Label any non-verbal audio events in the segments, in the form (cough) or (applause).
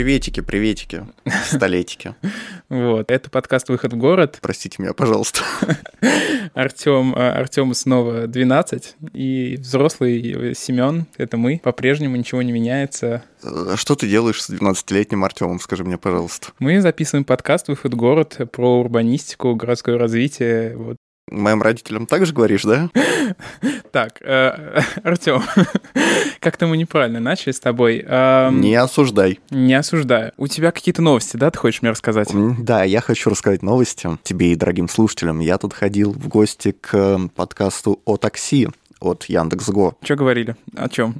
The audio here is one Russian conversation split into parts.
Приветики, приветики, (laughs) столетики. Вот, это подкаст «Выход в город». Простите меня, пожалуйста. (laughs) Артем, а, Артему снова 12, и взрослый Семен, это мы, по-прежнему ничего не меняется. А что ты делаешь с 12-летним Артемом, скажи мне, пожалуйста? Мы записываем подкаст «Выход в город» про урбанистику, городское развитие, вот, Моим родителям также говоришь, да? (laughs) Так, э, (laughs) Артем, (laughs) как-то мы неправильно начали с тобой. Не осуждай. Не осуждаю. У тебя какие-то новости, да, ты хочешь мне рассказать? Да, я хочу рассказать новости тебе и дорогим слушателям. Я тут ходил в гости к подкасту о такси от Яндекс.Го. Что говорили? О чем?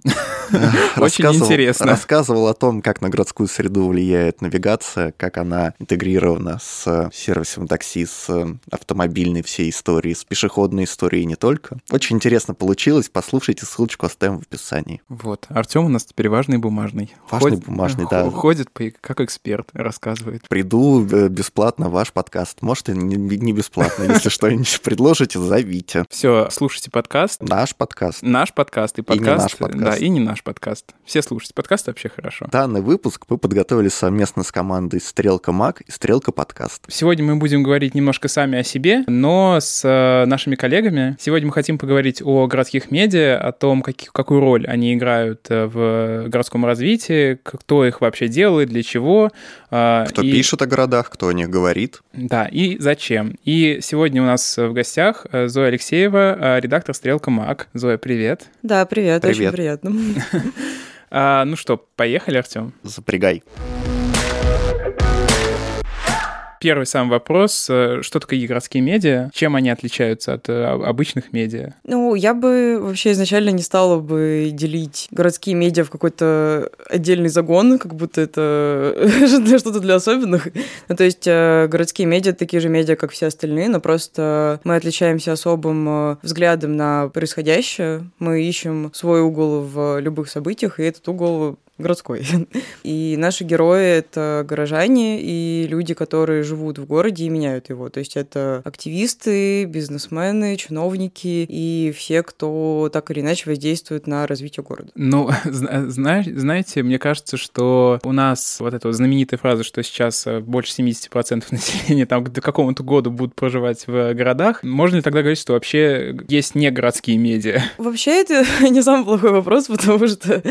(laughs) Очень интересно. Рассказывал о том, как на городскую среду влияет навигация, как она интегрирована с сервисом такси, с автомобильной всей историей, с пешеходной историей не только. Очень интересно получилось. Послушайте, ссылочку оставим в описании. Вот. Артем у нас теперь важный бумажный. Важный Ходит, бумажный, да. Ходит как эксперт, рассказывает. Приду э, бесплатно в ваш подкаст. Может, и не бесплатно. Если что-нибудь предложите, зовите. Все, слушайте подкаст. Наш наш подкаст. Наш подкаст и подкаст. И не наш подкаст. Да, и не наш подкаст. Все слушайте. Подкаст вообще хорошо. Данный выпуск мы подготовили совместно с командой Стрелка Мак и Стрелка Подкаст. Сегодня мы будем говорить немножко сами о себе, но с э, нашими коллегами. Сегодня мы хотим поговорить о городских медиа, о том, как, какую роль они играют э, в городском развитии, кто их вообще делает, для чего. Э, кто и... пишет о городах, кто о них говорит. Да, и зачем. И сегодня у нас в гостях Зоя Алексеева, редактор Стрелка Мак. Так, Зоя, привет. Да, привет, привет. очень приятно. (laughs) а, ну что, поехали, Артем? Запрягай. Первый сам вопрос. Э, что такое городские медиа? Чем они отличаются от э, обычных медиа? Ну, я бы вообще изначально не стала бы делить городские медиа в какой-то отдельный загон, как будто это (laughs) что-то для особенных. Ну, то есть э, городские медиа такие же медиа, как все остальные, но просто мы отличаемся особым взглядом на происходящее. Мы ищем свой угол в любых событиях, и этот угол городской. (laughs) И наши герои — это горожане и люди, которые живут в городе и меняют его. То есть это активисты, бизнесмены, чиновники и все, кто так или иначе воздействует на развитие города. Ну, (laughs) знаешь, знаете, мне кажется, что у нас вот эта вот знаменитая фраза, что сейчас э, больше 70% (laughs) населения там к какому-то году будут проживать в городах, можно ли тогда говорить, что вообще есть не городские медиа? Вообще это не самый плохой вопрос, потому что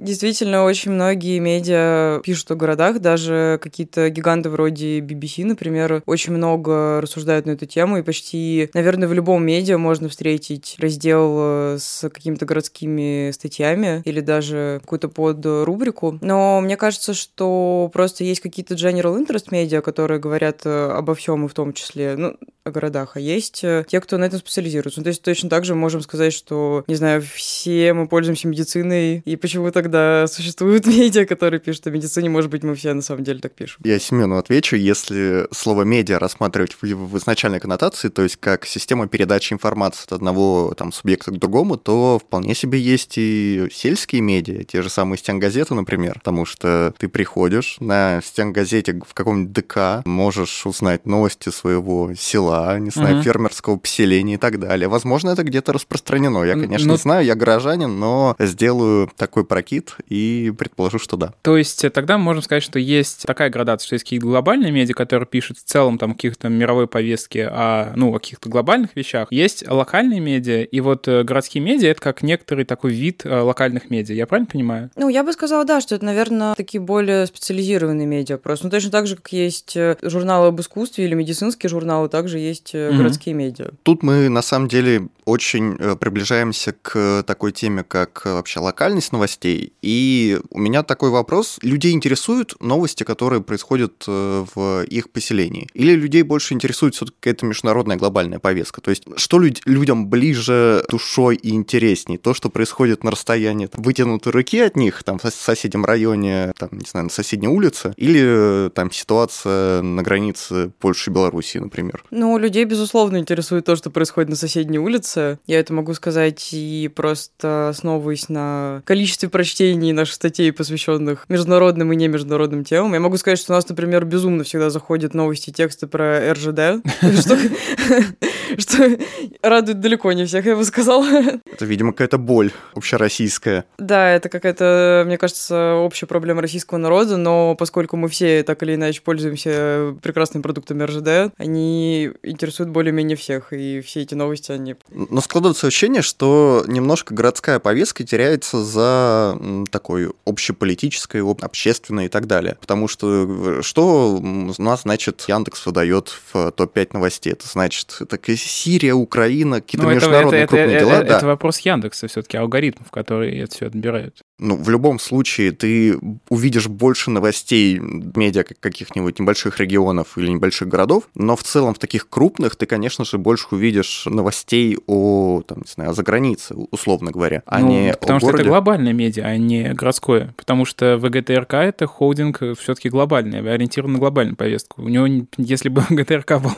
Действительно, очень многие медиа пишут о городах, даже какие-то гиганты вроде BBC, например, очень много рассуждают на эту тему, и почти, наверное, в любом медиа можно встретить раздел э, с какими-то городскими статьями или даже какую-то под рубрику. Но мне кажется, что просто есть какие-то general interest медиа, которые говорят э, обо всем, и в том числе, ну, о городах, а есть э, те, кто на этом специализируется. Ну, то есть точно так же можем сказать, что, не знаю, все мы пользуемся медициной, и почему тогда когда существуют (laughs) медиа, которые пишут о медицине, может быть, мы все на самом деле так пишем. Я Семену отвечу, если слово «медиа» рассматривать в, в изначальной коннотации, то есть как система передачи информации от одного там, субъекта к другому, то вполне себе есть и сельские медиа, те же самые стенгазеты, например, потому что ты приходишь на стенгазете в каком-нибудь ДК, можешь узнать новости своего села, не знаю, угу. фермерского поселения и так далее. Возможно, это где-то распространено. Я, конечно, но... Ну, не знаю, я горожанин, но сделаю такой прокид, звучит, и предположу, что да. То есть э, тогда можно сказать, что есть такая градация, что есть какие-то глобальные медиа, которые пишут в целом там каких-то мировой повестки о, ну, о каких-то глобальных вещах. Есть локальные медиа, и вот э, городские медиа — это как некоторый такой вид э, локальных медиа. Я правильно понимаю? Ну, я бы сказала, да, что это, наверное, такие более специализированные медиа просто. Ну, точно так же, как есть журналы об искусстве или медицинские журналы, также есть mm-hmm. городские медиа. Тут мы, на самом деле, очень приближаемся к такой теме, как вообще локальность новостей и у меня такой вопрос. Людей интересуют новости, которые происходят э, в их поселении? Или людей больше интересует все-таки какая-то международная глобальная повестка? То есть что люд- людям ближе душой и интересней? То, что происходит на расстоянии там, вытянутой руки от них, там, в соседнем районе, там, не знаю, на соседней улице? Или э, там ситуация на границе Польши и Белоруссии, например? Ну, людей, безусловно, интересует то, что происходит на соседней улице. Я это могу сказать и просто основываясь на количестве прочтении наших статей, посвященных международным и не международным темам. Я могу сказать, что у нас, например, безумно всегда заходят новости, тексты про РЖД, (laughs) что радует далеко не всех, я бы сказала. Это, видимо, какая-то боль общероссийская. Да, это какая-то, мне кажется, общая проблема российского народа, но поскольку мы все так или иначе пользуемся прекрасными продуктами РЖД, они интересуют более-менее всех, и все эти новости, они... Но складывается ощущение, что немножко городская повестка теряется за такой общеполитической, общественной и так далее. Потому что э, что у нас, значит, Яндекс выдает в топ-5 новостей? Это значит, это Сирия, Украина, какие-то ну, международные это, крупные это, дела. Это, да. это вопрос Яндекса все-таки, алгоритмов, которые это все отбирают. Ну, в любом случае, ты увидишь больше новостей медиа каких-нибудь небольших регионов или небольших городов, но в целом в таких крупных ты, конечно же, больше увидишь новостей о, там, не знаю, о загранице, условно говоря, а ну, не потому о что городе. это глобальное медиа, а не городское. Потому что ВГТРК — это холдинг все-таки глобальный, ориентирован на глобальную повестку. У него, если бы (laughs) ВГТРК был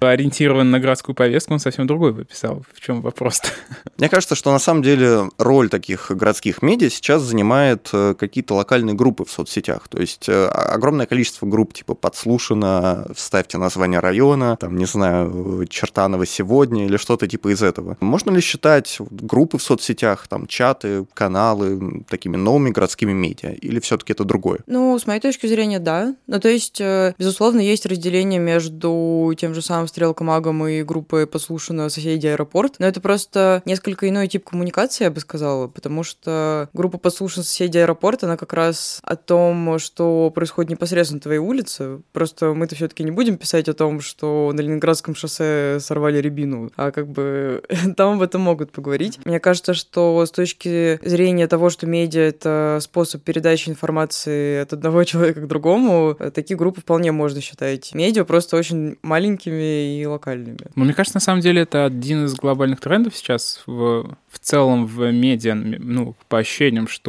ориентирован на городскую повестку, он совсем другой бы писал. В чем вопрос-то? Мне кажется, что на самом деле роль таких городских медиа сейчас занимает э, какие-то локальные группы в соцсетях. То есть э, огромное количество групп, типа «Подслушано», «Вставьте название района», там, не знаю, «Чертанова сегодня» или что-то типа из этого. Можно ли считать группы в соцсетях, там, чаты, каналы такими новыми городскими медиа? Или все таки это другое? Ну, с моей точки зрения, да. Ну, то есть, э, безусловно, есть разделение между тем же самым Стрелка Магом и группой «Подслушано соседи аэропорт», но это просто несколько иной тип коммуникации, я бы сказала, потому что группа «Подслушано соседи аэропорт», она как раз о том, что происходит непосредственно на твоей улице. Просто мы-то все таки не будем писать о том, что на Ленинградском шоссе сорвали рябину, а как бы (laughs) там об этом могут поговорить. Мне кажется, что с точки зрения того, что медиа — это способ передачи информации от одного (laughs) человека к другому, такие группы вполне можно считать медиа, просто очень маленькими и локальными. Ну, мне кажется, на самом деле это один из глобальных трендов сейчас в, в целом в медиа, ну, по ощущениям, что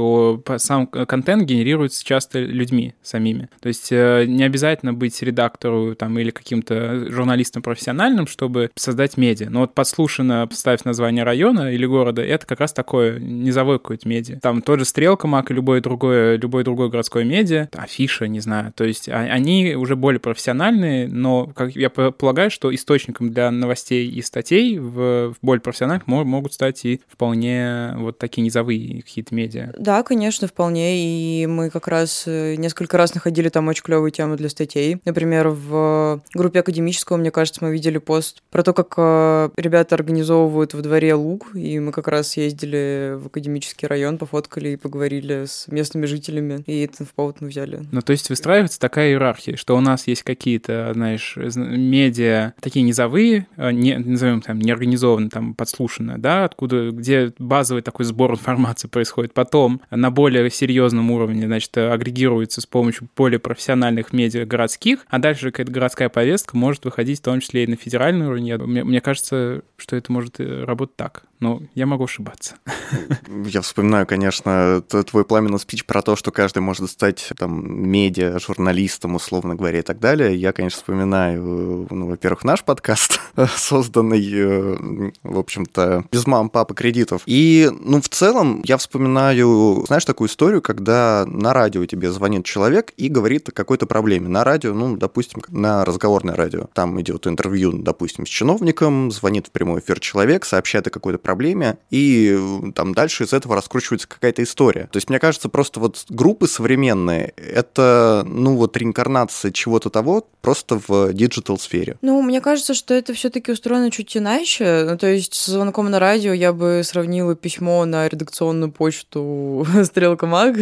сам контент генерируется часто людьми самими. То есть э, не обязательно быть редактору там, или каким-то журналистом профессиональным, чтобы создать медиа. Но вот подслушано, поставив название района или города, это как раз такое низовое какое-то медиа. Там тот же Стрелка, Мак и любое другое, любое другое городское медиа, афиша, не знаю. То есть а, они уже более профессиональные, но как я полагаю, что источником для новостей и статей в, в более профессиональных могут стать и вполне вот такие низовые какие-то медиа. Да, конечно, вполне. И мы как раз э, несколько раз находили там очень клевые темы для статей. Например, в группе академического, мне кажется, мы видели пост про то, как э, ребята организовывают во дворе луг, и мы как раз ездили в академический район, пофоткали и поговорили с местными жителями, и это в повод мы взяли. Ну, то есть выстраивается такая иерархия, что у нас есть какие-то, знаешь, медиа, такие низовые, э, не, назовем там, неорганизованно, там, подслушанно, да, откуда, где базовый такой сбор информации происходит. Потом на более серьезном уровне, значит, агрегируется с помощью более профессиональных медиа городских, а дальше какая-то городская повестка может выходить в том числе и на федеральный уровень. Мне, мне кажется, что это может э, работать так но я могу ошибаться. (laughs) Я вспоминаю, конечно, твой пламенный спич про то, что каждый может стать там медиа, журналистом, условно говоря, и так далее. Я, конечно, вспоминаю, ну, во-первых, наш подкаст, (laughs) созданный, э, в общем-то, без мам, папы, кредитов. И, ну, в целом, я вспоминаю, знаешь, такую историю, когда на радио тебе звонит человек и говорит о какой-то проблеме. На радио, ну, допустим, на разговорное радио. Там идет интервью, допустим, с чиновником, звонит в прямой эфир человек, сообщает о какой-то проблеме, и э, там дальше из этого раскручивается какая-то история. То есть, мне кажется, просто вот группы современные — это, ну, вот реинкарнация чего-то того просто в digital -сфере. Ну, мне кажется, что это все таки устроено чуть иначе. То есть, с звонком на радио я бы сравнила письмо на редакционную почту (laughs) «Strelka Mag»,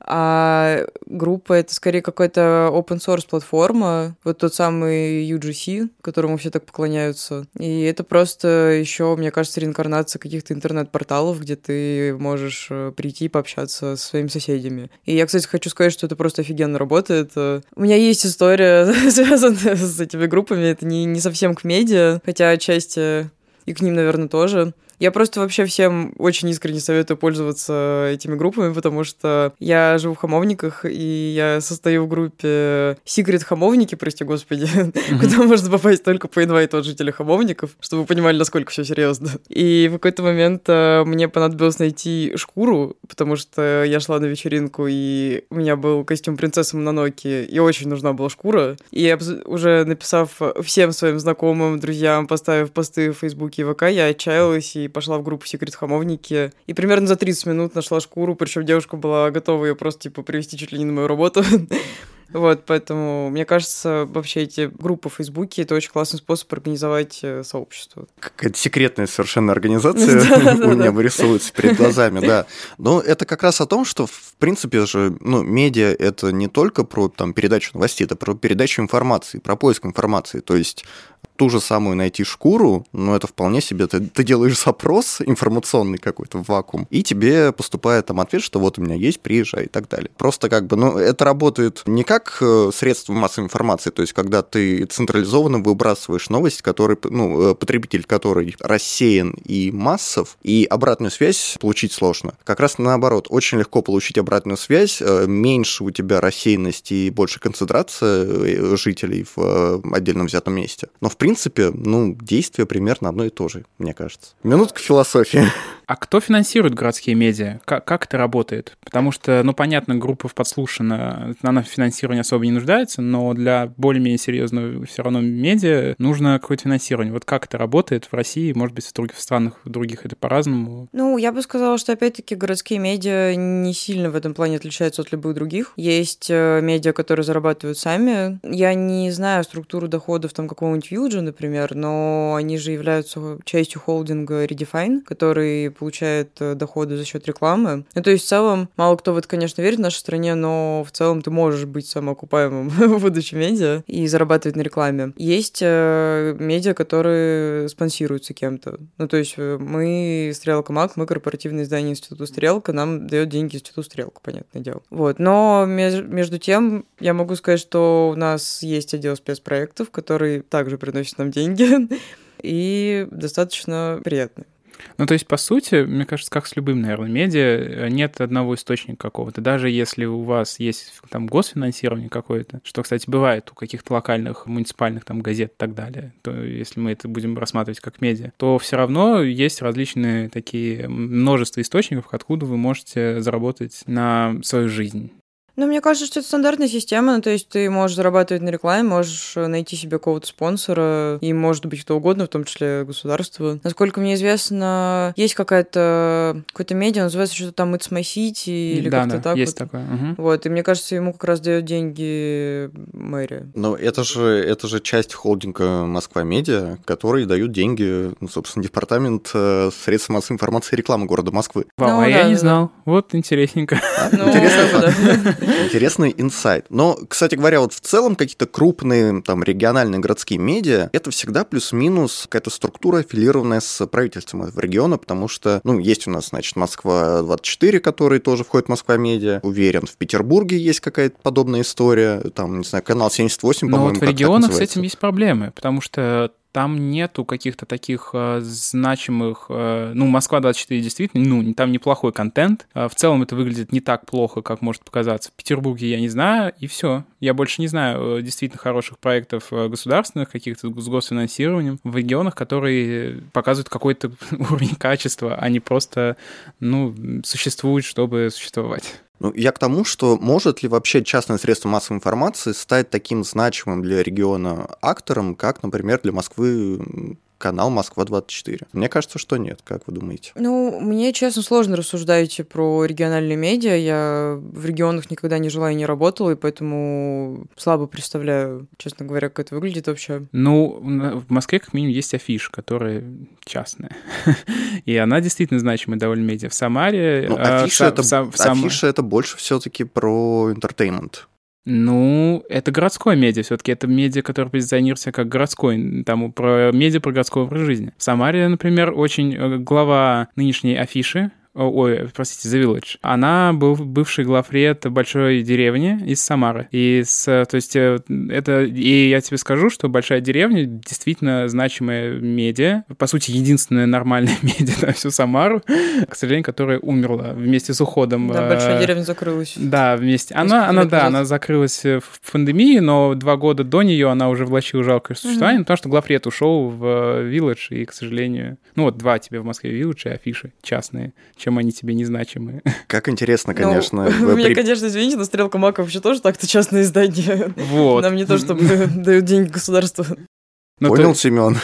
а группа — это скорее какая-то open source платформа, вот тот самый UGC, которому все так поклоняются. И это просто еще, мне кажется, реинкарнация каких-то интернет-порталов, где ты можешь э, прийти и пообщаться со своими соседями. И я, кстати, хочу сказать, что это просто офигенно работает. У меня есть история, (laughs) связанная с этими группами, это не, не совсем к медиа, хотя отчасти и к ним, наверное, тоже. Я просто вообще всем очень искренне советую пользоваться этими группами, потому что я живу в Хамовниках, и я состою в группе Secret Хамовники, прости господи, (laughs) mm-hmm. куда можно попасть только по инвайту от жителей Хамовников, чтобы вы понимали, насколько все серьезно. И в какой-то момент э, мне понадобилось найти шкуру, потому что я шла на вечеринку, и у меня был костюм принцессы Мононоки, и очень нужна была шкура. И уже написав всем своим знакомым, друзьям, поставив посты в Фейсбуке и ВК, я отчаялась и пошла в группу Секрет Хамовники. И примерно за 30 минут нашла шкуру, причем девушка была готова ее просто, типа, привести чуть ли не на мою работу. (laughs) Вот, поэтому, мне кажется, вообще эти группы в Фейсбуке — это очень классный способ организовать э, сообщество. Какая-то секретная совершенно организация (laughs) (laughs) у меня вырисовывается перед глазами, да. Но это как раз о том, что, в принципе же, ну, медиа — это не только про там, передачу новостей, это про передачу информации, про поиск информации. То есть ту же самую найти шкуру, но это вполне себе, ты, ты делаешь запрос информационный какой-то в вакуум, и тебе поступает там ответ, что вот у меня есть, приезжай и так далее. Просто как бы, ну, это работает не как э, средство массовой информации, то есть когда ты централизованно выбрасываешь новость, который, ну, э, потребитель который рассеян и массов, и обратную связь получить сложно. Как раз наоборот, очень легко получить обратную связь, э, меньше у тебя рассеянности и больше концентрация жителей в отдельном взятом месте. Но в принципе принципе, ну, действие примерно одно и то же, мне кажется. Минутка философии. А кто финансирует городские медиа? Как, как это работает? Потому что, ну, понятно, группа в подслушана, она в финансировании особо не нуждается, но для более-менее серьезного все равно медиа нужно какое-то финансирование. Вот как это работает в России? Может быть, в других странах в других это по-разному? Ну, я бы сказала, что, опять-таки, городские медиа не сильно в этом плане отличаются от любых других. Есть э, медиа, которые зарабатывают сами. Я не знаю структуру доходов там какого-нибудь Юджа, например, но они же являются частью холдинга Redefine, который получает э, доходы за счет рекламы. Ну, то есть в целом, мало кто в это, конечно, верит в нашей стране, но в целом ты можешь быть самоокупаемым, (laughs) будучи медиа, и зарабатывать на рекламе. Есть э, медиа, которые спонсируются кем-то. Ну, то есть э, мы Стрелка Мак, мы корпоративное издание Института Стрелка, нам дает деньги Институт Стрелка, понятное дело. Вот. Но между тем, я могу сказать, что у нас есть отдел спецпроектов, который также приносит нам деньги, (laughs) и достаточно приятный. Ну, то есть, по сути, мне кажется, как с любым, наверное, медиа, нет одного источника какого-то. Даже если у вас есть там госфинансирование какое-то, что, кстати, бывает у каких-то локальных муниципальных там газет и так далее, то если мы это будем рассматривать как медиа, то все равно есть различные такие множество источников, откуда вы можете заработать на свою жизнь. Ну, мне кажется, что это стандартная система, ну, то есть ты можешь зарабатывать на рекламе, можешь э, найти себе какого-то спонсора, и может быть кто угодно, в том числе государство. Насколько мне известно, есть какая-то какой-то медиа, называется что-то там It's My City или да, как-то да, так. есть вот. такое. Угу. Вот, и мне кажется, ему как раз дает деньги мэрия. Но это же, это же часть холдинга Москва Медиа, который дают деньги, ну, собственно, департамент э, средств массовой информации и рекламы города Москвы. Вау, ну, а да, я не да. знал. Вот интересненько. А? Ну, Интересно. Интересный инсайт. Но, кстати говоря, вот в целом какие-то крупные там региональные городские медиа, это всегда плюс-минус какая-то структура, аффилированная с правительством этого региона, потому что, ну, есть у нас, значит, Москва-24, который тоже входит в Москва-медиа. Уверен, в Петербурге есть какая-то подобная история. Там, не знаю, канал 78, по-моему, Но вот в регионах с этим есть проблемы, потому что там нету каких-то таких э, значимых... Э, ну, Москва-24 действительно, ну, там неплохой контент. Э, в целом это выглядит не так плохо, как может показаться. В Петербурге я не знаю, и все. Я больше не знаю э, действительно хороших проектов э, государственных, каких-то с госфинансированием в регионах, которые показывают какой-то (laughs) уровень качества, а не просто, ну, существуют, чтобы существовать. Ну, я к тому, что может ли вообще частное средство массовой информации стать таким значимым для региона актором, как, например, для Москвы канал Москва-24? Мне кажется, что нет. Как вы думаете? Ну, мне, честно, сложно рассуждать про региональные медиа. Я в регионах никогда не жила и не работала, и поэтому слабо представляю, честно говоря, как это выглядит вообще. Ну, в Москве как минимум есть Афиша, которая частная. (laughs) и она действительно значимая довольно медиа. В Самаре... Ну, а, афиша, это, афиша это больше все таки про entertainment. Ну, это городское медиа, все-таки это медиа, которое позиционируется как городской, там про медиа про городской образ жизни. В Самаре, например, очень э, глава нынешней афиши, ой, простите, The Village, она был бывший главред большой деревни из Самары. И с, то есть э, это, и я тебе скажу, что большая деревня действительно значимая медиа, по сути, единственная нормальная (laughs) медиа на всю Самару, к сожалению, которая умерла вместе с уходом. Да, большая деревня закрылась. Да, вместе. Она, она, да, она закрылась в пандемии, но два года до нее она уже влачила жалкое существование, mm-hmm. потому что главред ушел в Village, и, к сожалению, ну вот два тебе в Москве Village и афиши частные, чем они тебе незначимые. (laughs) Как интересно, ну, конечно. (laughs) Ну, меня, конечно, извините, но Стрелка Мака вообще тоже так-то частное издание. Вот. Нам не то, чтобы дают деньги государству. Ну, Понял, то... Семен.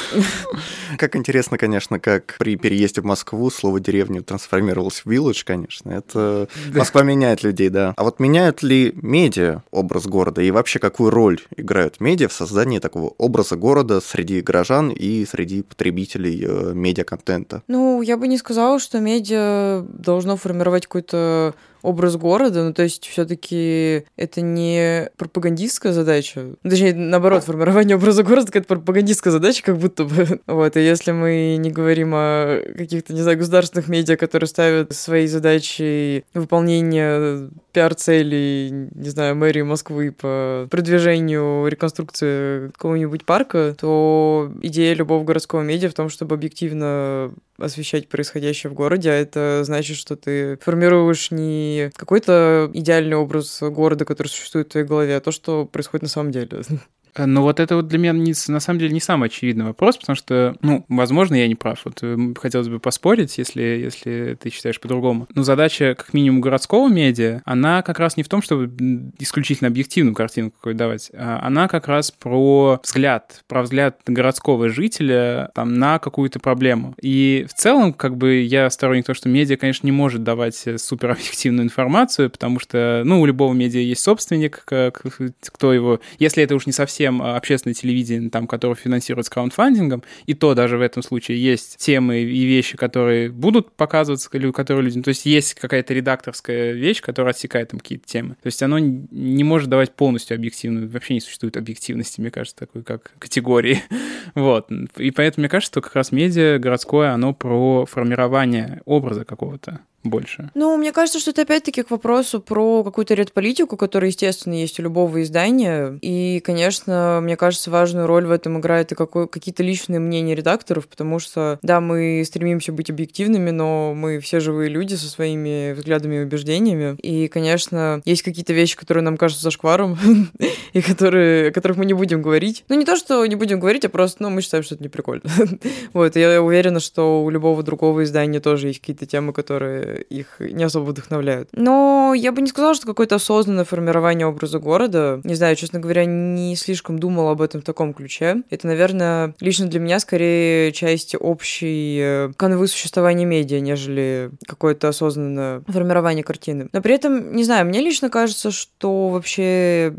(laughs) Как интересно, конечно, как при переезде в Москву слово деревню трансформировалось в village, конечно. Это Москва меняет людей, да. А вот меняют ли медиа образ города и вообще какую роль играют медиа в создании такого образа города среди горожан и среди потребителей э, медиа-контента? Ну, я бы не сказала, что медиа должно формировать какой-то образ города, ну то есть все-таки это не пропагандистская задача, точнее наоборот формирование образа города это пропагандистская задача, как будто бы. (laughs) Вот и если мы не говорим о каких-то не знаю государственных медиа, которые ставят своей задачей выполнение пиар-целей, не знаю, мэрии Москвы по продвижению реконструкции какого-нибудь парка, то идея любого городского медиа в том, чтобы объективно освещать происходящее в городе, а это значит, что ты формируешь не какой-то идеальный образ города, который существует в твоей голове, а то, что происходит на самом деле. (laughs) Ну вот это вот для меня не, на самом деле не самый очевидный вопрос, потому что, ну, возможно, я не прав. Вот э, хотелось бы поспорить, если, если ты считаешь по-другому. Но задача, как минимум, городского медиа, она как раз не в том, чтобы исключительно объективную картину какую-то давать, а она как раз про взгляд, про взгляд городского жителя там, на какую-то проблему. И в целом, как бы, я сторонник того, что медиа, конечно, не может давать э, суперобъективную информацию, потому что, ну, у любого медиа есть собственник, кто его... Если это уж не совсем совсем а, общественное телевидение, там, которое финансируется краундфандингом, и то даже в этом случае есть темы и вещи, которые будут показываться, которые люди... То есть есть какая-то редакторская вещь, которая отсекает там какие-то темы. То есть оно не может давать полностью объективную... Вообще не существует объективности, мне кажется, такой как категории. (laughs) вот. И поэтому мне кажется, что как раз медиа городское, оно про формирование образа какого-то больше? Ну, мне кажется, что это опять-таки к вопросу про какую-то редполитику, которая, естественно, есть у любого издания. И, конечно, мне кажется, важную роль в этом играет и какой, какие-то личные мнения редакторов, потому что, да, мы стремимся быть объективными, но мы все живые люди со своими взглядами и убеждениями. И, конечно, есть какие-то вещи, которые нам кажутся зашкваром, (laughs) и которые, о которых мы не будем говорить. Ну, не то, что не будем говорить, а просто, ну, мы считаем, что это не прикольно. (laughs) вот, я уверена, что у любого другого издания тоже есть какие-то темы, которые их не особо вдохновляют. Но я бы не сказала, что какое-то осознанное формирование образа города. Не знаю, честно говоря, не слишком думала об этом в таком ключе. Это, наверное, лично для меня скорее часть общей э, канвы существования медиа, нежели какое-то осознанное формирование картины. Но при этом, не знаю, мне лично кажется, что вообще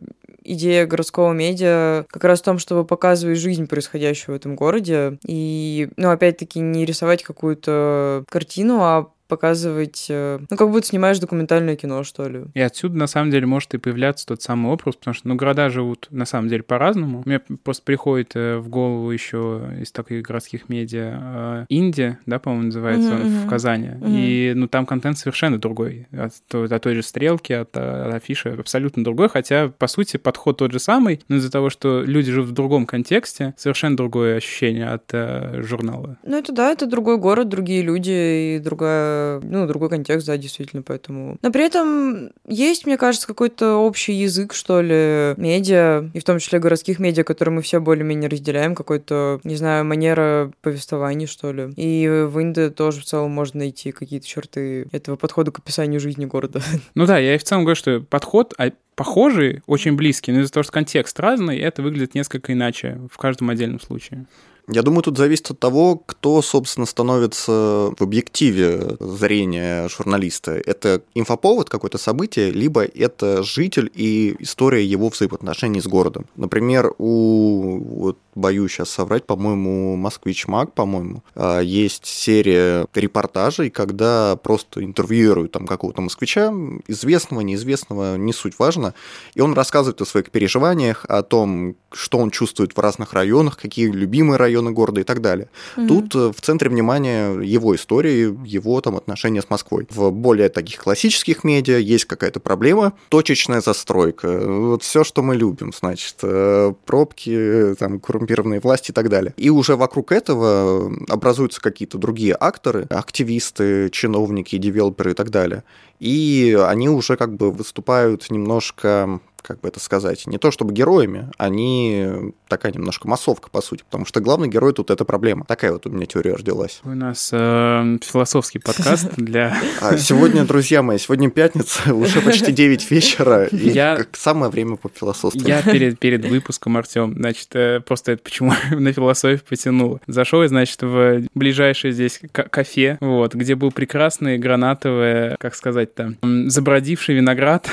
идея городского медиа как раз в том, чтобы показывать жизнь, происходящую в этом городе. И, ну, опять-таки, не рисовать какую-то картину, а показывать, э, ну, как будто снимаешь документальное кино, что ли. И отсюда, на самом деле, может и появляться тот самый образ, потому что, ну, города живут, на самом деле, по-разному. Мне просто приходит э, в голову еще из таких городских медиа э, Индия, да, по-моему, называется mm-hmm. он в Казани. Mm-hmm. И, ну, там контент совершенно другой. От, от той же стрелки, от, от афиши абсолютно другой, хотя, по сути, подход тот же самый, но из-за того, что люди живут в другом контексте, совершенно другое ощущение от э, журнала. Ну, это да, это другой город, другие люди и другая ну, другой контекст, да, действительно, поэтому... Но при этом есть, мне кажется, какой-то общий язык, что ли, медиа, и в том числе городских медиа, которые мы все более-менее разделяем, какой-то, не знаю, манера повествования, что ли. И в Индии тоже в целом можно найти какие-то черты этого подхода к описанию жизни города. (laughs) Ну да, я и в целом говорю, что подход а похожий, очень близкий, но из-за того, что контекст разный, это выглядит несколько иначе в каждом отдельном случае. Я думаю, тут зависит от того, кто, собственно, становится в объективе зрения журналиста. Это инфоповод, какое-то событие, либо это житель и история его взаимоотношений с городом. Например, у вот, боюсь сейчас соврать, по-моему, «Москвич Маг», по-моему, а, есть серия репортажей, когда просто интервьюируют там какого-то москвича, известного, неизвестного, не суть важно, и он рассказывает о своих переживаниях, о том, что он чувствует в разных районах, какие любимые районы города и так далее. Угу. Тут э, в центре внимания его истории, его там отношения с Москвой. В более таких классических медиа есть какая-то проблема, точечная застройка, вот все, что мы любим, значит, э, пробки, там, коррумпированные власти и так далее. И уже вокруг этого образуются какие-то другие акторы, активисты, чиновники, девелоперы и так далее. И они уже как бы выступают немножко как бы это сказать, не то чтобы героями, они такая немножко массовка, по сути, потому что главный герой тут это проблема. Такая вот у меня теория родилась. У нас э, философский подкаст (laughs) для... А сегодня, друзья мои, сегодня пятница, (laughs) уже почти 9 вечера, и я... как самое время по философии. Я перед, перед выпуском, Артем, значит, э, просто это почему (laughs) на философию потянул. Зашел, и, значит, в ближайшее здесь кафе, вот, где был прекрасный гранатовый, как сказать-то, забродивший виноград,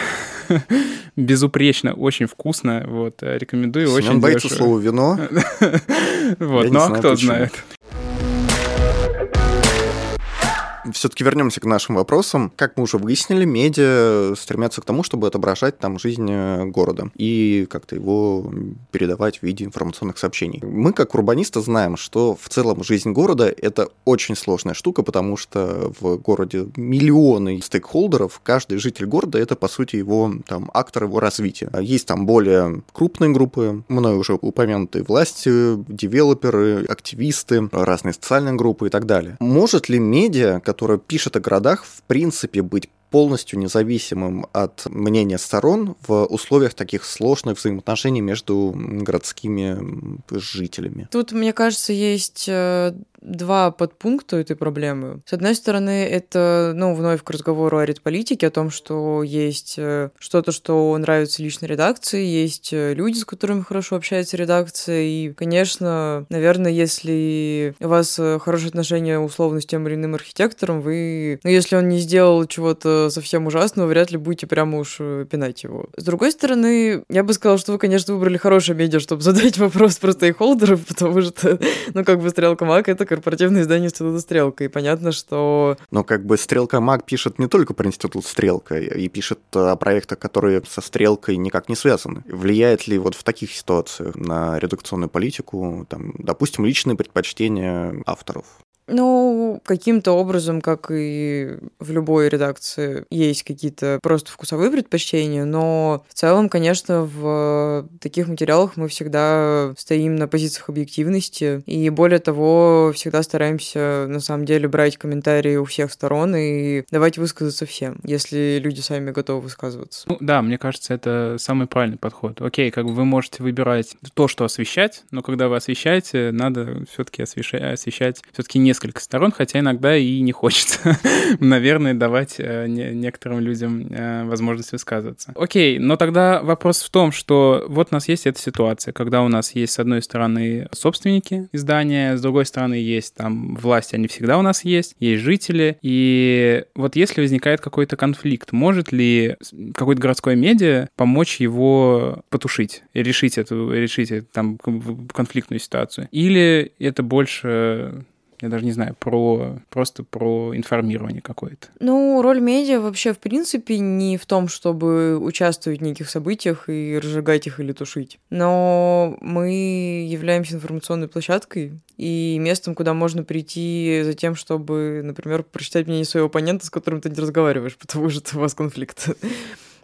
(laughs) безупречно, очень вкусно. Вот, э, рекомендую. Семен очень боится слова вино. (laughs) Вот, ну а кто знает все-таки вернемся к нашим вопросам. Как мы уже выяснили, медиа стремятся к тому, чтобы отображать там жизнь э, города и как-то его передавать в виде информационных сообщений. Мы, как урбанисты, знаем, что в целом жизнь города — это очень сложная штука, потому что в городе миллионы стейкхолдеров, каждый житель города — это, по сути, его там актор его развития. Есть там более крупные группы, мной уже упомянутые власти, девелоперы, активисты, разные социальные группы и так далее. Может ли медиа, которая пишет о городах, в принципе быть полностью независимым от мнения сторон в условиях таких сложных взаимоотношений между городскими жителями. Тут, мне кажется, есть э, два подпункта этой проблемы. С одной стороны, это, ну, вновь к разговору о редполитике, о том, что есть э, что-то, что нравится личной редакции, есть э, люди, с которыми хорошо общается редакция, и, конечно, наверное, если у вас хорошие отношения условно с тем или иным архитектором, вы, ну, если он не сделал чего-то совсем ужасного, вряд ли будете прямо уж э, пинать его. С другой стороны, я бы сказала, что вы, конечно, выбрали хорошее медиа, чтобы задать вопрос про стейкхолдеров, (laughs) потому что, ну, как бы Стрелка Маг — это корпоративное издание Института Стрелка, и понятно, что... Но как бы Стрелка Маг пишет не только про Институт Стрелка, и пишет о проектах, которые со Стрелкой никак не связаны. Влияет ли вот в таких ситуациях на редакционную политику, там, допустим, личные предпочтения авторов? Ну, каким-то образом, как и в любой редакции, есть какие-то просто вкусовые предпочтения, но в целом, конечно, в таких материалах мы всегда стоим на позициях объективности, и более того, всегда стараемся, на самом деле, брать комментарии у всех сторон и давать высказаться всем, если люди сами готовы высказываться. Ну, да, мне кажется, это самый правильный подход. Окей, как бы вы можете выбирать то, что освещать, но когда вы освещаете, надо все-таки освещать, освещать все-таки не несколько сторон, хотя иногда и не хочется, (laughs) наверное, давать э, некоторым людям э, возможность высказываться. Окей, но тогда вопрос в том, что вот у нас есть эта ситуация, когда у нас есть, с одной стороны, собственники издания, с другой стороны, есть там власти, они всегда у нас есть, есть жители, и вот если возникает какой-то конфликт, может ли какой-то городской медиа помочь его потушить и решить эту, решить эту, там конфликтную ситуацию? Или это больше я даже не знаю, про просто про информирование какое-то. Ну, роль медиа вообще, в принципе, не в том, чтобы участвовать в неких событиях и разжигать их или тушить. Но мы являемся информационной площадкой и местом, куда можно прийти за тем, чтобы, например, прочитать мнение своего оппонента, с которым ты не разговариваешь, (laughs) потому что у вас конфликт.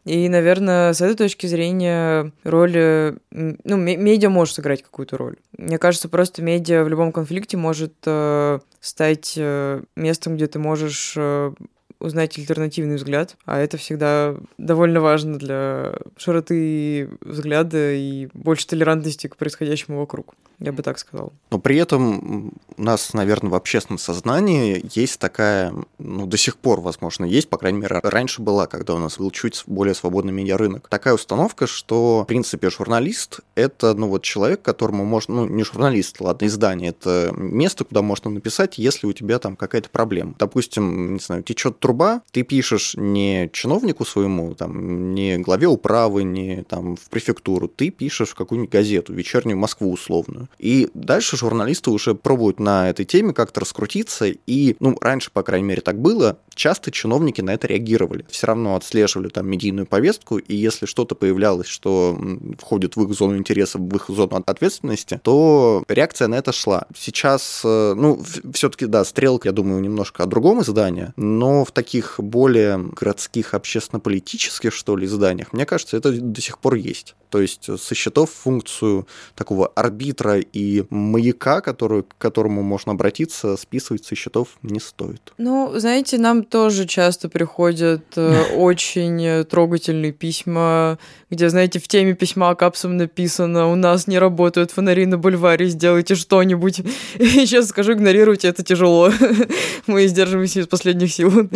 И, наверное, с этой точки зрения роль... Ну, медиа может сыграть какую-то роль. Мне кажется, просто медиа в любом конфликте может э, стать э, местом, где ты можешь э, узнать альтернативный взгляд, а это всегда довольно важно для широты взгляда и больше толерантности к происходящему вокруг. Я бы так сказал. Но при этом у нас, наверное, в общественном сознании есть такая, ну, до сих пор, возможно, есть, по крайней мере, раньше была, когда у нас был чуть более свободный медиарынок. Такая установка, что, в принципе, журналист — это, ну, вот человек, которому можно, ну, не журналист, ладно, издание, это место, куда можно написать, если у тебя там какая-то проблема. Допустим, не знаю, течет труба, ты пишешь не чиновнику своему, там, не главе управы, не там в префектуру, ты пишешь в какую-нибудь газету, вечернюю Москву условную. И дальше журналисты уже пробуют на этой теме как-то раскрутиться, и, ну, раньше, по крайней мере, так было, часто чиновники на это реагировали. Все равно отслеживали там медийную повестку, и если что-то появлялось, что входит в их зону интереса, в их зону ответственности, то реакция на это шла. Сейчас, э, ну, все-таки, да, стрелка, я думаю, немножко о другом издании, но в таких более городских общественно-политических, что ли, изданиях, мне кажется, это до сих пор есть. То есть со счетов функцию такого арбитра и маяка, который, к которому можно обратиться, списывать со счетов не стоит. Ну, знаете, нам тоже часто приходят э, (laughs) очень трогательные письма, где, знаете, в теме письма капсом написано «У нас не работают фонари на бульваре, сделайте что-нибудь». (laughs) И сейчас скажу, игнорируйте, это тяжело. (laughs) Мы сдерживаемся из последних сил.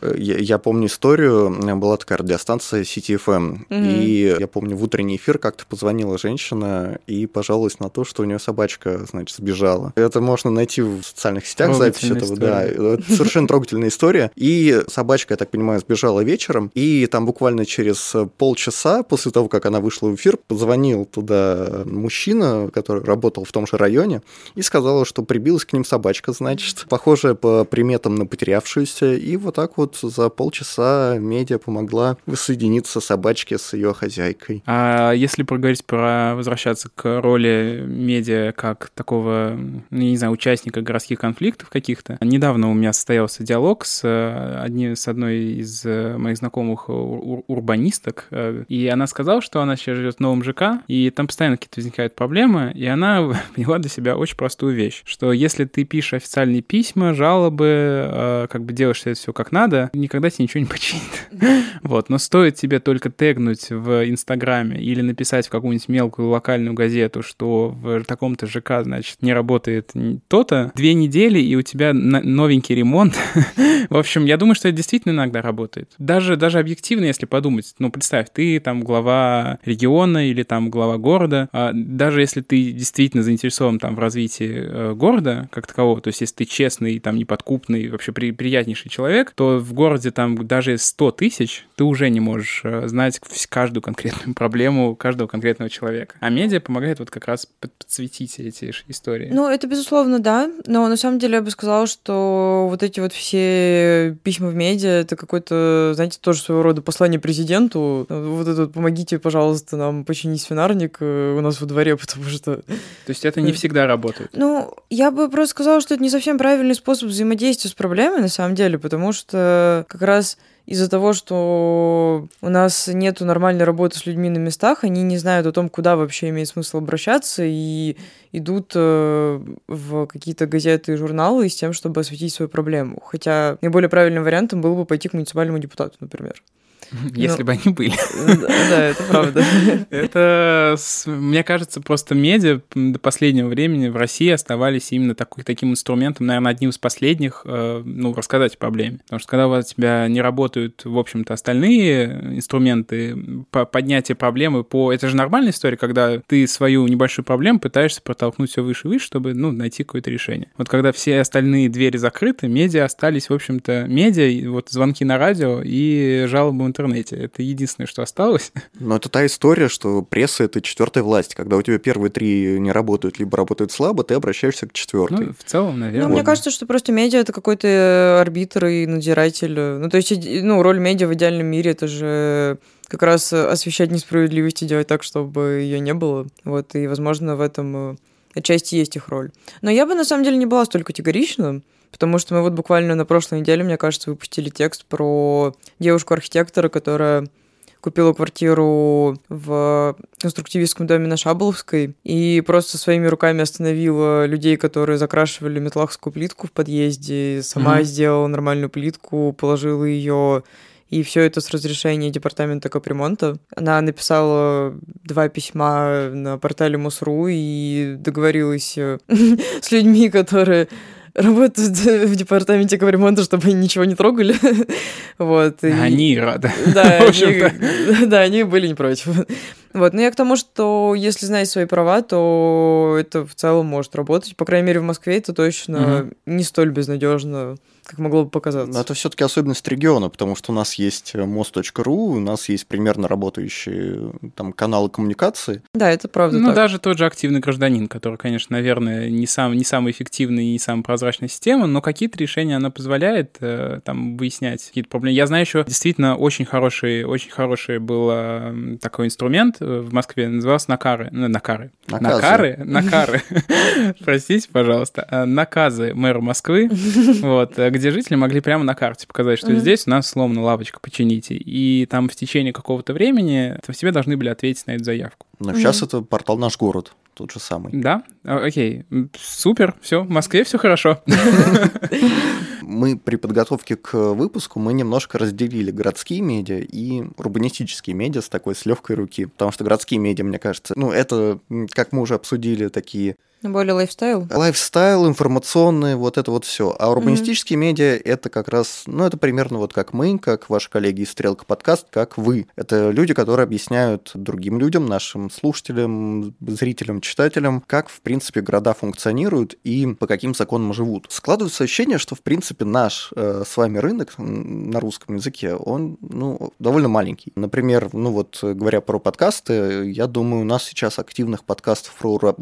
Э, я, я помню историю, была такая радиостанция CTFM, mm-hmm. и я помню, в утренний эфир как-то позвонила женщина и пожаловалась на то, что у нее собачка, значит, сбежала. Это можно найти в социальных сетях, запись этого, история. да. Это совершенно трогательная история. И собачка, я так понимаю, сбежала вечером, и там буквально через полчаса после того, как она вышла в эфир, позвонил туда мужчина, который работал в том же районе, и сказал, что прибилась к ним собачка, значит, похожая по приметам на потерявшуюся, и вот так вот за полчаса медиа помогла воссоединиться собачке с ее хозяйкой. А если поговорить про возвращаться к роли медиа как такого, ну, не знаю, участника городских конфликтов каких-то, недавно у меня состоялся диалог с, э, одним, с одной из э, моих знакомых ур- урбанисток, э, и она сказала, что она сейчас живет в новом ЖК, и там постоянно какие-то возникают проблемы, и она (laughs) поняла для себя очень простую вещь, что если ты пишешь официальные письма, жалобы, как бы делаешь это все как надо, никогда тебе ничего не починит. (laughs) Вот, но стоит тебе только тегнуть в Инстаграме или написать в какую-нибудь мелкую локальную газету, что в таком-то ЖК, значит, не работает то-то, две недели, и у тебя новенький ремонт. (laughs) в общем, я думаю, что это действительно иногда работает. Даже, даже объективно, если подумать, ну, представь, ты там глава региона или там глава города, а даже если ты действительно заинтересован там в развитии э, города как такового, то есть если ты честный, там, неподкупный, вообще при, приятнейший человек, то в городе там даже 100 тысяч ты уже не можешь э, знать каждую конкретную (laughs) проблему каждого конкретного человека. А медиа помогает вот как раз подсветить эти истории. Ну, это безусловно, да. Но на самом деле я бы сказала, что вот эти вот все письма в медиа, это какой-то, знаете, тоже своего рода послание президенту. Вот это вот помогите, пожалуйста, нам починить свинарник э, у нас во дворе, (laughs) потому что... То есть это не всегда работает? Ну, я бы просто сказала, что это не совсем правильный способ взаимодействия с проблемой, на самом деле, потому что как раз из-за того, что у нас нет нормальной работы с людьми на местах, они не знают о том, куда вообще имеет смысл обращаться, и идут э, в какие-то газеты и журналы с тем, чтобы осветить свою проблему. Хотя наиболее правильным вариантом было бы пойти к муниципальному депутату, например. (laughs) Если ну, бы они были. Да, это (laughs) правда. Это, мне кажется, просто медиа до последнего времени в России оставались именно такой, таким инструментом, наверное, одним из последних, э, ну, рассказать о проблеме. Потому что когда у тебя не работают, в общем-то, остальные инструменты по поднятию проблемы по... Это же нормальная история, когда ты свою небольшую проблему пытаешься протолкнуть все выше и выше, чтобы, ну, найти какое-то решение. Вот когда все остальные двери закрыты, медиа остались, в общем-то, медиа, вот звонки на радио и жалобы в интернете. Это единственное, что осталось. Но это та история, что пресса — это четвертая власть. Когда у тебя первые три не работают, либо работают слабо, ты обращаешься к четвертой. Ну, в целом, наверное. Ну, мне кажется, что просто медиа — это какой-то арбитр и надзиратель. Ну, то есть, ну, роль медиа в идеальном мире — это же как раз освещать несправедливость и делать так, чтобы ее не было. Вот, и, возможно, в этом э, отчасти есть их роль. Но я бы, на самом деле, не была столь категорична, Потому что мы вот буквально на прошлой неделе, мне кажется, выпустили текст про девушку-архитектора, которая купила квартиру в конструктивистском доме на Шаболовской и просто своими руками остановила людей, которые закрашивали метлахскую плитку в подъезде, сама mm-hmm. сделала нормальную плитку, положила ее и все это с разрешения департамента капремонта. Она написала два письма на портале МОСРУ и договорилась э, (laughs) с людьми, которые работают (laughs) в департаменте капремонта, чтобы они ничего не трогали. (laughs) вот. И... Они рады. Да, они, да, они были не против. Вот, но я к тому, что если знать свои права, то это в целом может работать. По крайней мере, в Москве это точно угу. не столь безнадежно как могло бы показаться. Но это все-таки особенность региона, потому что у нас есть мост.ру, у нас есть примерно работающие там каналы коммуникации. Да, это правда. Ну, так. даже тот же активный гражданин, который, конечно, наверное, не, сам, не самый эффективный и не самая прозрачная система, но какие-то решения она позволяет э, там выяснять какие-то проблемы. Я знаю еще действительно очень хороший, очень хороший был э, такой инструмент в Москве, назывался Накары. Ну, Накары. Наказы. Накары? Накары. (laughs) Простите, пожалуйста. Э, Наказы мэра Москвы, (laughs) вот, э, где жители могли прямо на карте показать, что Мгм. здесь у нас сломана лавочка, почините. И там в течение какого-то времени тебе должны были ответить на эту заявку. Но Мгм. сейчас это портал «Наш город», тот же самый. Да? А, Окей. Супер, все, в Москве все хорошо. (laughs) Мы при подготовке к выпуску мы немножко разделили городские медиа и урбанистические медиа с такой с легкой руки. Потому что городские медиа, мне кажется, ну, это, как мы уже обсудили, такие Более lifestyle. lifestyle, информационные, вот это вот все. А урбанистические медиа это как раз, ну, это примерно вот как мы, как ваши коллеги из Стрелка подкаст, как вы. Это люди, которые объясняют другим людям, нашим слушателям, зрителям, читателям, как, в принципе, города функционируют и по каким законам живут. Складывается ощущение, что, в принципе, наш э, с вами рынок на русском языке, он, ну, довольно маленький. Например, ну вот, говоря про подкасты, я думаю, у нас сейчас активных подкастов про ура-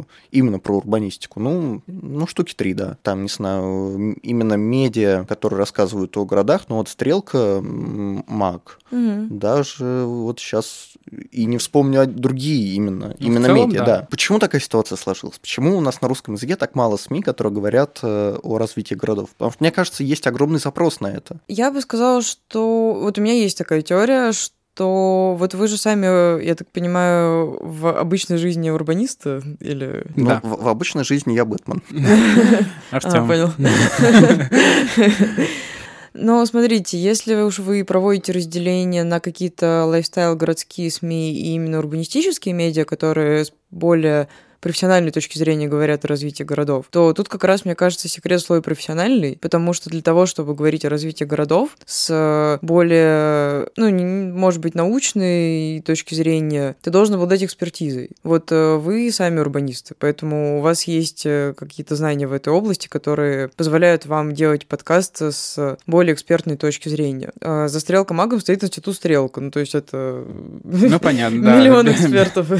урбанистику, именно про урбанистику, ну, ну, штуки три, да. Там, не знаю, именно медиа, которые рассказывают о городах, ну вот Стрелка, Маг, Мгм. даже вот сейчас и не вспомню а другие именно, Ну, именно целом, медиа, да. да. Почему такая ситуация сложилась? Почему у нас на русском языке так мало СМИ, которые говорят э, о развитии городов? Потому что, мне кажется, есть огромный запрос на это. Я бы сказала, что вот у меня есть такая теория, что вот вы же сами, я так понимаю, в обычной жизни урбаниста или... Но Да. в, в обычной жизни я Бэтмен. (laughs) А, Артем. понял. (laughs) Но смотрите, если уж вы проводите разделение на какие-то лайфстайл городские СМИ и именно урбанистические медиа, которые более профессиональной точки зрения говорят о развитии городов, то тут как раз, мне кажется, секрет слой профессиональный, потому что для того, чтобы говорить о развитии городов с более, ну, может быть, научной точки зрения, ты должен обладать экспертизой. Вот э, вы сами урбанисты, поэтому у вас есть э, какие-то знания в этой области, которые позволяют вам делать подкаст с более экспертной точки зрения. За стрелка магом стоит институт стрелка, ну, то есть это Ну, понятно, (laughs) да. миллион (laughs) экспертов.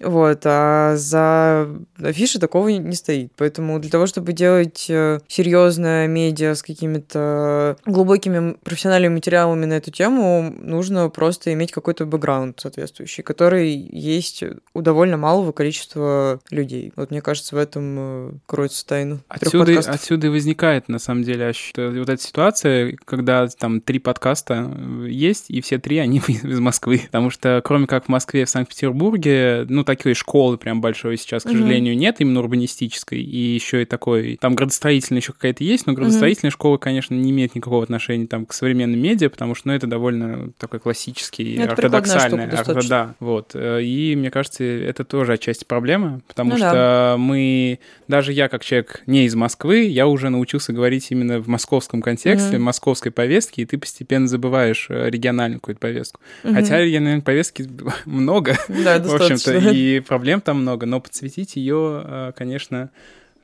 Вот, а за афиши такого не стоит. Поэтому для того, чтобы делать э, серьезное медиа с какими-то глубокими профессиональными материалами на эту тему, нужно просто иметь какой-то бэкграунд соответствующий, который есть у довольно малого количества людей. Вот мне кажется, в этом э, кроется тайна. Отсюда, отсюда и возникает, на самом деле, вот эта ситуация, когда там три подкаста э, есть, и все три, они (laughs) из Москвы. Потому что, кроме как в Москве и в Санкт-Петербурге, ну, такой школы прям большой сейчас, к сожалению, нет, именно урбанистической, и еще и такой, там градостроительная еще какая-то есть, но градостроительная школа, конечно, не имеет никакого отношения там к современным медиа, потому что, ну, это довольно такой классический, Ну, это ортодоксальный. штука достаточно. Да, вот. Э, И мне кажется, это тоже отчасти проблема, потому Ну что мы, даже я как человек не из Москвы, я уже научился говорить именно в московском контексте, Мгм. московской повестке, и ты постепенно забываешь э, региональную какую-то повестку. Мгм. Хотя региональной повестки (laughs) много, да, в общем-то, достаточно. И проблем там много, но подсветить ее, э, конечно,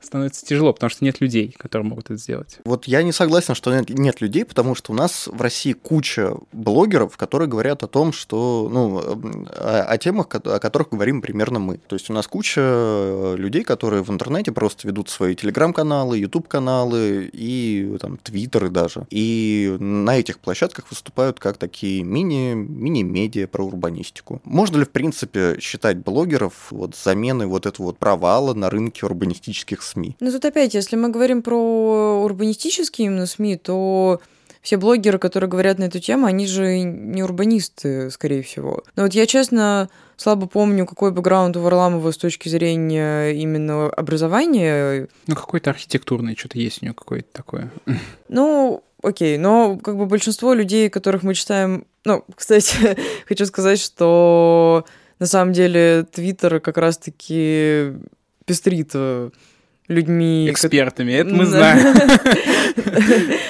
становится тяжело, потому что нет людей, которые могут это сделать. Вот я не согласен, что нет, нет людей, потому что у нас в России куча блогеров, которые говорят о том, что, ну, о, о темах, о которых говорим примерно мы. То есть у нас куча э, людей, которые в интернете просто ведут свои телеграм-каналы, ютуб-каналы и там твиттеры даже. И на этих площадках выступают как такие мини, мини-медиа про урбанистику. Можно ли, в принципе, считать блогеров вот заменой вот этого вот провала на рынке урбанистических СМИ? Ну тут опять, если мы говорим про урбанистические именно СМИ, то все блогеры, которые говорят на эту тему, они же не урбанисты, скорее всего. Но вот я, честно, слабо помню, какой бэкграунд у Варламова с точки зрения именно образования. Ну, какой-то архитектурный что-то есть у него какое-то такое. (laughs) Ну, окей, но как бы большинство людей, которых мы читаем... Ну, кстати, (laughs) хочу сказать, что на самом деле Твиттер как раз-таки пестрит э, людьми... Экспертами, это мы знаем. (laughs)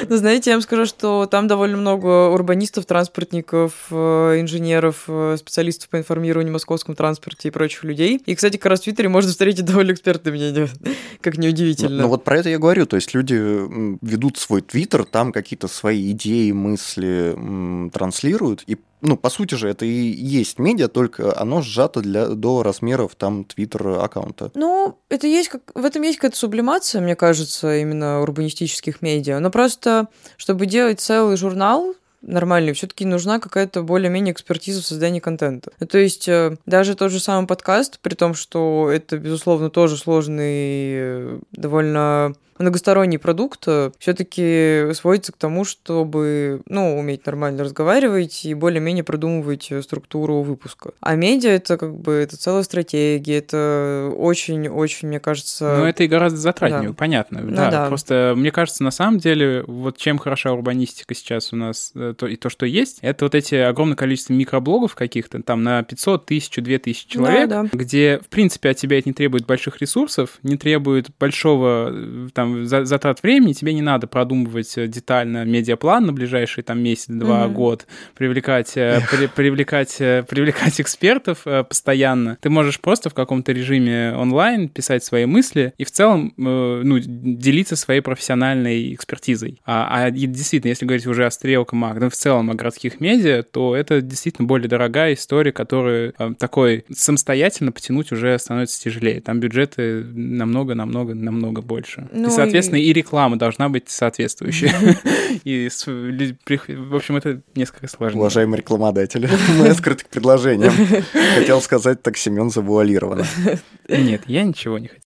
Ну, знаете, я вам скажу, что там довольно много урбанистов, транспортников, э, инженеров, э, специалистов по информированию московском транспорте и прочих людей. И, кстати, как раз в Твиттере можно встретить довольно экспертное мнение, (laughs) как неудивительно. Ну, вот про это я говорю, то есть люди ведут свой Твиттер, там какие-то свои идеи, мысли транслируют, и ну, по сути же, это и есть медиа, только оно сжато для, до размеров там твиттер аккаунта. Ну, это есть как, в этом есть какая-то сублимация, мне кажется, именно урбанистических медиа. Но просто, чтобы делать целый журнал, нормальный, все-таки нужна какая-то более-менее экспертиза в создании контента. То есть э, даже тот же самый подкаст, при том, что это, безусловно, тоже сложный, э, довольно многосторонний продукт э, все-таки сводится к тому, чтобы, ну, уметь нормально разговаривать и более-менее продумывать э, структуру выпуска. А медиа это как бы это целая стратегия, это очень-очень, мне кажется... Ну, это и гораздо затратнее, да. понятно. Ну, да, да, просто мне кажется, на самом деле, вот чем хороша урбанистика сейчас у нас, э, то, и то, что есть, это вот эти огромное количество микроблогов каких-то, там на 500, 1000, 2000 человек, да, да. где, в принципе, от тебя это не требует больших ресурсов, не требует большого там там затрат времени, тебе не надо продумывать э, детально медиаплан на ближайшие там месяц-два, mm-hmm. год, привлекать, э, при, привлекать, э, привлекать экспертов постоянно. Ты можешь просто в каком-то режиме онлайн писать свои мысли и в целом ну, делиться своей профессиональной экспертизой. А, а действительно, если говорить уже о стрелка Мак, ну, в целом о городских медиа, то это действительно более дорогая история, которую такой самостоятельно потянуть уже становится тяжелее. Там бюджеты намного-намного-намного больше. Ну, соответственно, и реклама должна быть соответствующая. (laughs) И, в общем, это несколько сложнее. Уважаемые рекламодатели, (laughs) мы открыты к предложениям. Хотел сказать, так Семен завуалировано. Нет, я ничего не хотел.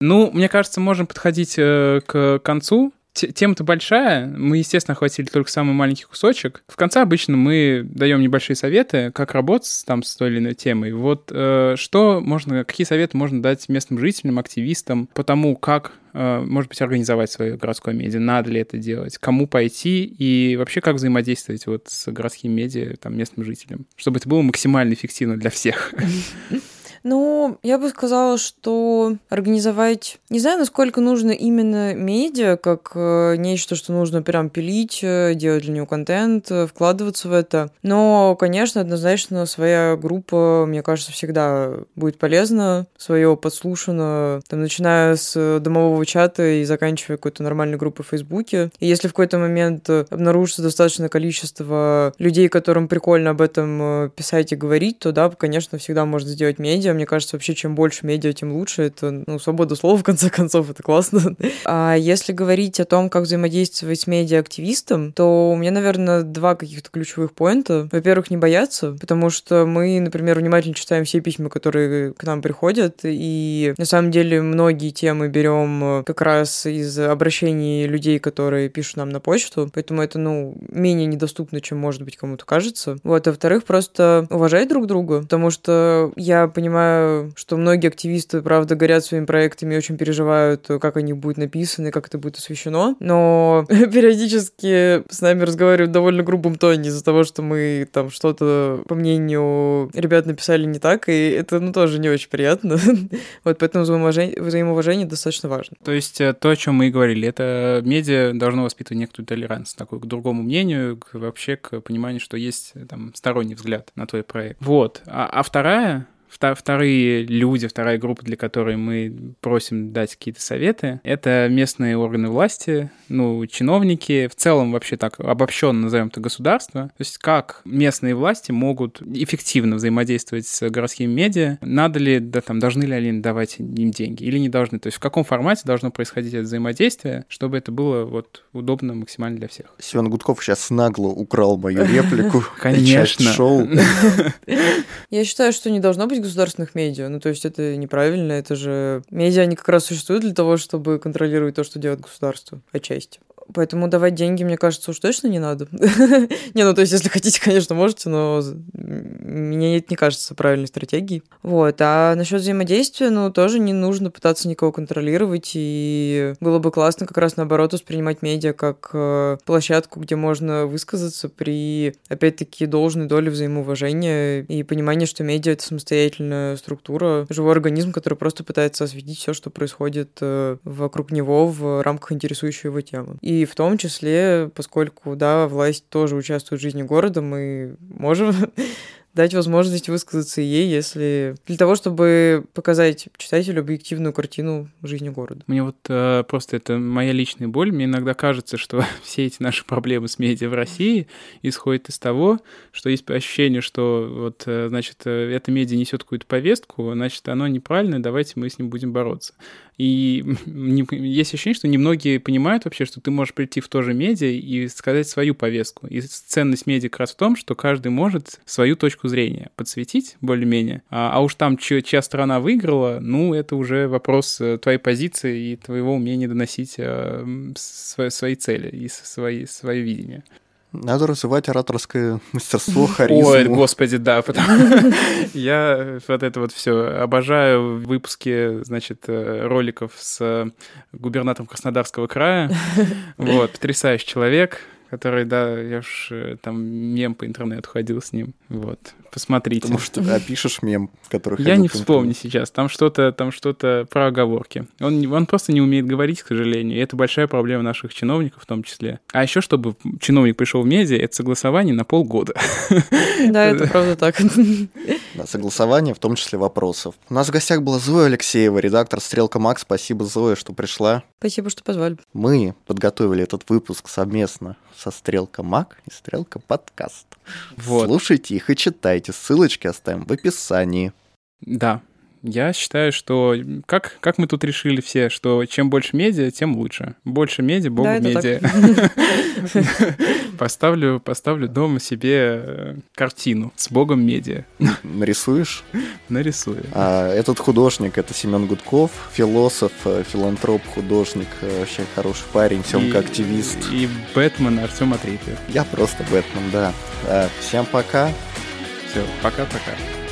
Ну, мне кажется, можем подходить э, к концу. Тема-то большая, мы, естественно, охватили только самый маленький кусочек. В конце обычно мы даем небольшие советы, как работать там с той или иной темой. Вот э, что можно, какие советы можно дать местным жителям, активистам по тому, как, э, может быть, организовать свое городское медиа, надо ли это делать, кому пойти и вообще как взаимодействовать вот с городским медиа, там, местным жителям, чтобы это было максимально эффективно для всех. (laughs) Ну, я бы сказала, что организовать... Не знаю, насколько нужно именно медиа, как э, нечто, что нужно прям пилить, э, делать для него контент, э, вкладываться в это. Но, конечно, однозначно своя группа, мне кажется, всегда будет полезна, свое подслушано, там, начиная с домового чата и заканчивая какой-то нормальной группой в Фейсбуке. И если в какой-то момент обнаружится достаточное количество людей, которым прикольно об этом писать и говорить, то да, конечно, всегда можно сделать медиа, мне кажется, вообще, чем больше медиа, тем лучше. Это, ну, свобода слова, в конце концов, это классно. (laughs) А если говорить о том, как взаимодействовать с медиа-активистом, то у меня, наверное, два каких-то ключевых поинта. Во-первых, не бояться, потому что мы, например, внимательно читаем все письма, которые к нам приходят, и на самом деле многие темы берем как раз из обращений людей, которые пишут нам на почту, поэтому это, ну, менее недоступно, чем, может быть, кому-то кажется. Вот, а во-вторых, просто уважать друг друга, потому что я понимаю, понимаю, что многие активисты, правда, горят своими проектами очень переживают, как они будут написаны, как это будет освещено. Но (laughs) периодически с нами разговаривают довольно грубом тоне из-за того, что мы там что-то, по мнению ребят, написали не так, и это, ну, тоже не очень приятно. (laughs) вот поэтому взаимоуважение, взаимоуважение достаточно важно. То есть э, то, о чем мы и говорили, это медиа должно воспитывать некоторую толерантность такую к другому мнению, к, вообще к пониманию, что есть там сторонний взгляд на твой проект. Вот. А, а вторая вторые люди, вторая группа, для которой мы просим дать какие-то советы, это местные органы власти, ну, чиновники, в целом вообще так обобщенно назовем это государство. То есть как местные власти могут эффективно взаимодействовать с городскими медиа, надо ли, да, там, должны ли они давать им деньги или не должны. То есть в каком формате должно происходить это взаимодействие, чтобы это было вот удобно максимально для всех. Семен Гудков сейчас нагло украл мою реплику. (laughs) Конечно. шоу. (laughs) Я считаю, что не должно быть государственных медиа. Ну, то есть это неправильно, это же... Медиа, они как раз существуют для того, чтобы контролировать то, что делает государство, отчасти. Поэтому давать деньги, мне кажется, уж точно не надо. (laughs) не, ну то есть, если хотите, конечно, можете, но мне это не кажется правильной стратегией. Вот. А насчет взаимодействия, ну, тоже не нужно пытаться никого контролировать, и было бы классно как раз наоборот воспринимать медиа как э, площадку, где можно высказаться при, опять-таки, должной доле взаимоуважения и понимания, что медиа — это самостоятельная структура, живой организм, который просто пытается осветить все, что происходит э, вокруг него в рамках интересующей его темы. И в том числе, поскольку, да, власть тоже участвует в жизни города, мы можем (laughs) дать возможность высказаться ей, если для того, чтобы показать читателю объективную картину жизни города. Мне вот э, просто это моя личная боль. Мне иногда кажется, что (laughs) все эти наши проблемы с медиа в России исходят из того, что есть ощущение, что вот, э, значит, э, эта медиа несет какую-то повестку, значит, оно неправильное, давайте мы с ним будем бороться. И (laughs) есть ощущение, что немногие понимают вообще, что ты можешь прийти в то же медиа и сказать свою повестку. И ценность медиа как раз в том, что каждый может свою точку зрения подсветить более-менее. А, а уж там, чья, чья страна выиграла, ну, это уже вопрос э, твоей позиции и твоего умения доносить э, свои, свои цели и свои, свое видение. Надо развивать ораторское мастерство, харизму. Ой, господи, да, потому (laughs) я вот это вот все обожаю выпуски, значит, э, роликов с губернатором Краснодарского края. (laughs) Вот, потрясающий человек, который, да, я уж э, там мем по интернету ходил с ним. Вот, посмотрите. Потому что опишешь мем, который Я не вспомню сейчас. Там что-то, там что-то про оговорки. Он, он просто не умеет говорить, к сожалению. И это большая проблема наших чиновников в том числе. А еще, чтобы чиновник пришел в медиа, это согласование на полгода. Да, (laughs) это правда так. Да, согласование, в том числе вопросов. У нас в гостях была Зоя Алексеева, редактор «Стрелка Макс». Спасибо, Зоя, что пришла. Спасибо, что позвали. Мы подготовили этот выпуск совместно со Стрелка Мак и Стрелка Подкаст. Вот. Слушайте их и читайте. Ссылочки оставим в описании. Да, я считаю, что как, как мы тут решили все, что чем больше медиа, тем лучше. Больше медиа, богу да, медиа. (laughs) Поставлю, поставлю дома себе э, картину с богом медиа. Нарисуешь? Нарисую. А этот художник, это Семен Гудков, философ, э, филантроп, художник, э, вообще хороший парень, Семка активист. И Бэтмен Артем Атрипьев. Я просто Бэтмен, да. Всем пока. Все, пока-пока.